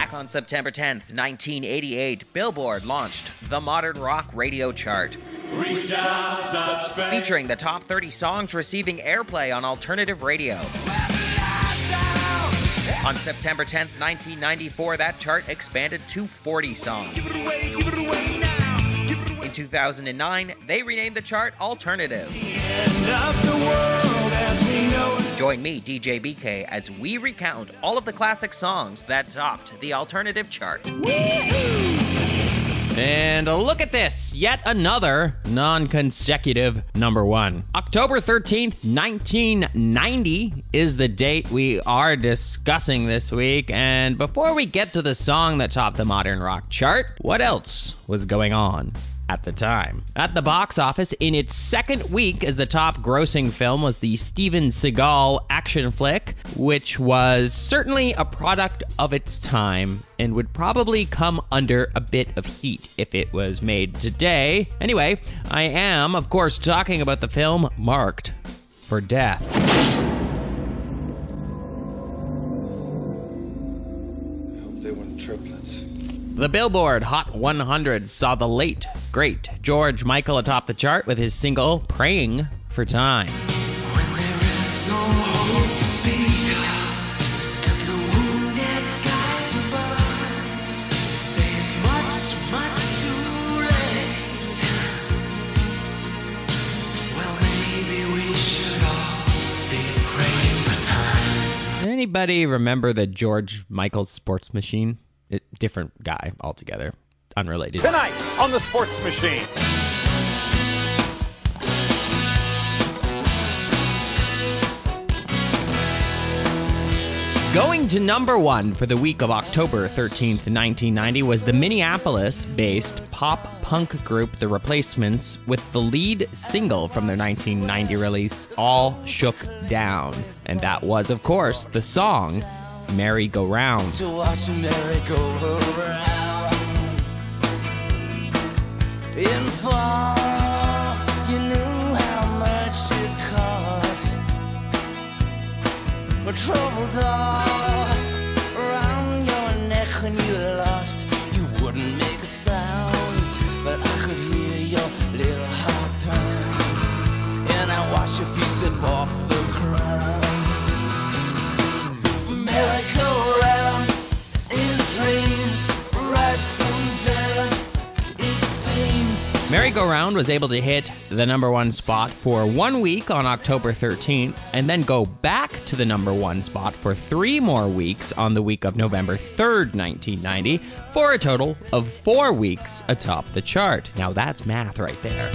Back on September 10th, 1988, Billboard launched the Modern Rock Radio Chart. Featuring the top 30 songs receiving airplay on alternative radio. On September 10th, 1994, that chart expanded to 40 songs. In 2009, they renamed the chart Alternative. Join me, DJ BK, as we recount all of the classic songs that topped the Alternative chart. And look at this, yet another non consecutive number one. October 13th, 1990 is the date we are discussing this week. And before we get to the song that topped the modern rock chart, what else was going on at the time. At the box office, in its second week as the top grossing film was the Steven Seagal action flick, which was certainly a product of its time and would probably come under a bit of heat if it was made today. Anyway, I am, of course, talking about the film Marked for Death. They were triplets. The Billboard Hot 100 saw the late, great George Michael atop the chart with his single Praying for Time. Anybody remember the George Michael sports machine? It, different guy altogether, unrelated. Tonight on the Sports Machine. Going to number one for the week of October 13th, 1990, was the Minneapolis based pop punk group The Replacements with the lead single from their 1990 release, All Shook Down. And that was, of course, the song Merry Go Round. to watch merry-go-round. In fall, A trouble doll around your neck when you lost. You wouldn't make a sound, but I could hear your little heart pound. And I watched your feet slip off Go Round was able to hit the number one spot for one week on October 13th, and then go back to the number one spot for three more weeks on the week of November 3rd, 1990, for a total of four weeks atop the chart. Now that's math right there.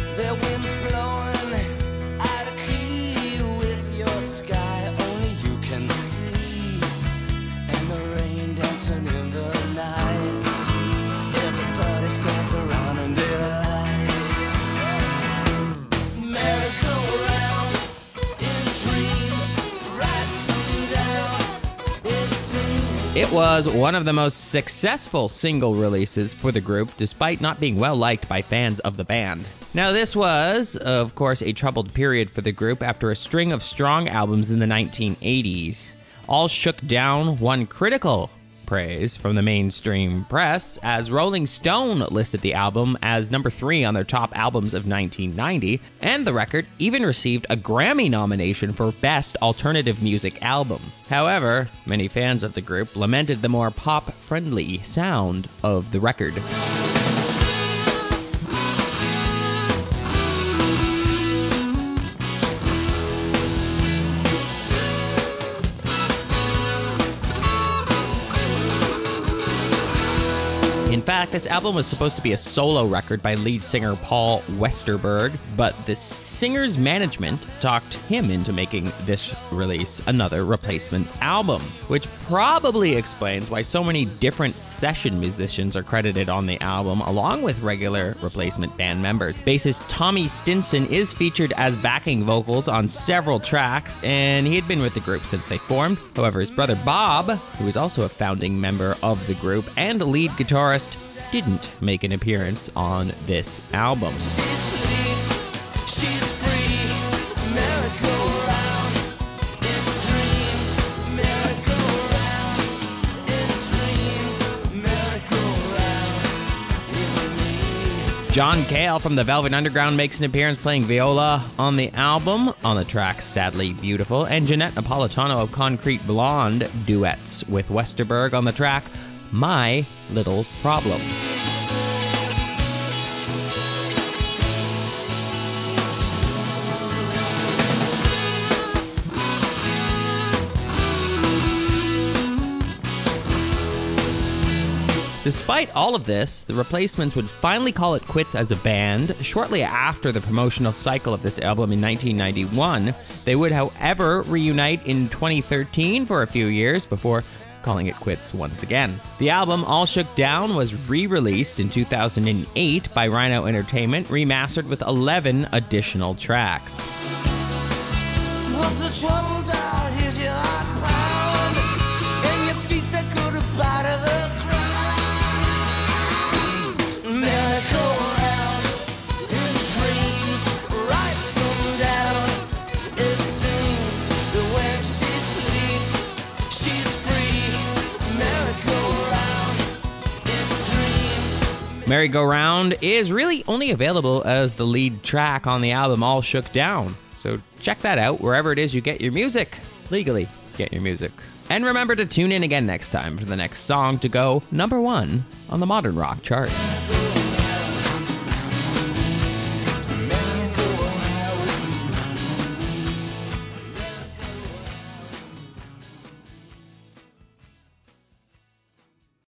It was one of the most successful single releases for the group, despite not being well liked by fans of the band. Now, this was, of course, a troubled period for the group after a string of strong albums in the 1980s. All Shook Down won critical praise from the mainstream press, as Rolling Stone listed the album as number three on their top albums of 1990, and the record even received a Grammy nomination for Best Alternative Music Album. However, many fans of the group lamented the more pop friendly sound of the record. In fact, this album was supposed to be a solo record by lead singer Paul Westerberg, but the singer's management talked him into making this release another replacements album, which probably explains why so many different session musicians are credited on the album, along with regular replacement band members. Bassist Tommy Stinson is featured as backing vocals on several tracks, and he had been with the group since they formed. However, his brother Bob, who is also a founding member of the group and lead guitarist, didn't make an appearance on this album. She sleeps, she's free, John Cale from the Velvet Underground makes an appearance playing viola on the album. On the track Sadly Beautiful, and Johnette Napolitano of Concrete Blonde duets with Westerberg on the track my Little Problem. Despite all of this, the replacements would finally call it quits as a band. Shortly after the promotional cycle of this album in 1991, they would, however, reunite in 2013 for a few years before calling it quits once again. The album All Shook Down was re released in 2008 by Rhino Entertainment, remastered with 11 additional tracks. The trouble? Here's your heart pound, and your feet Merry Go Round is really only available as the lead track on the album All Shook Down. So check that out wherever it is you get your music. Legally, get your music. And remember to tune in again next time for the next song to go number one on the modern rock chart.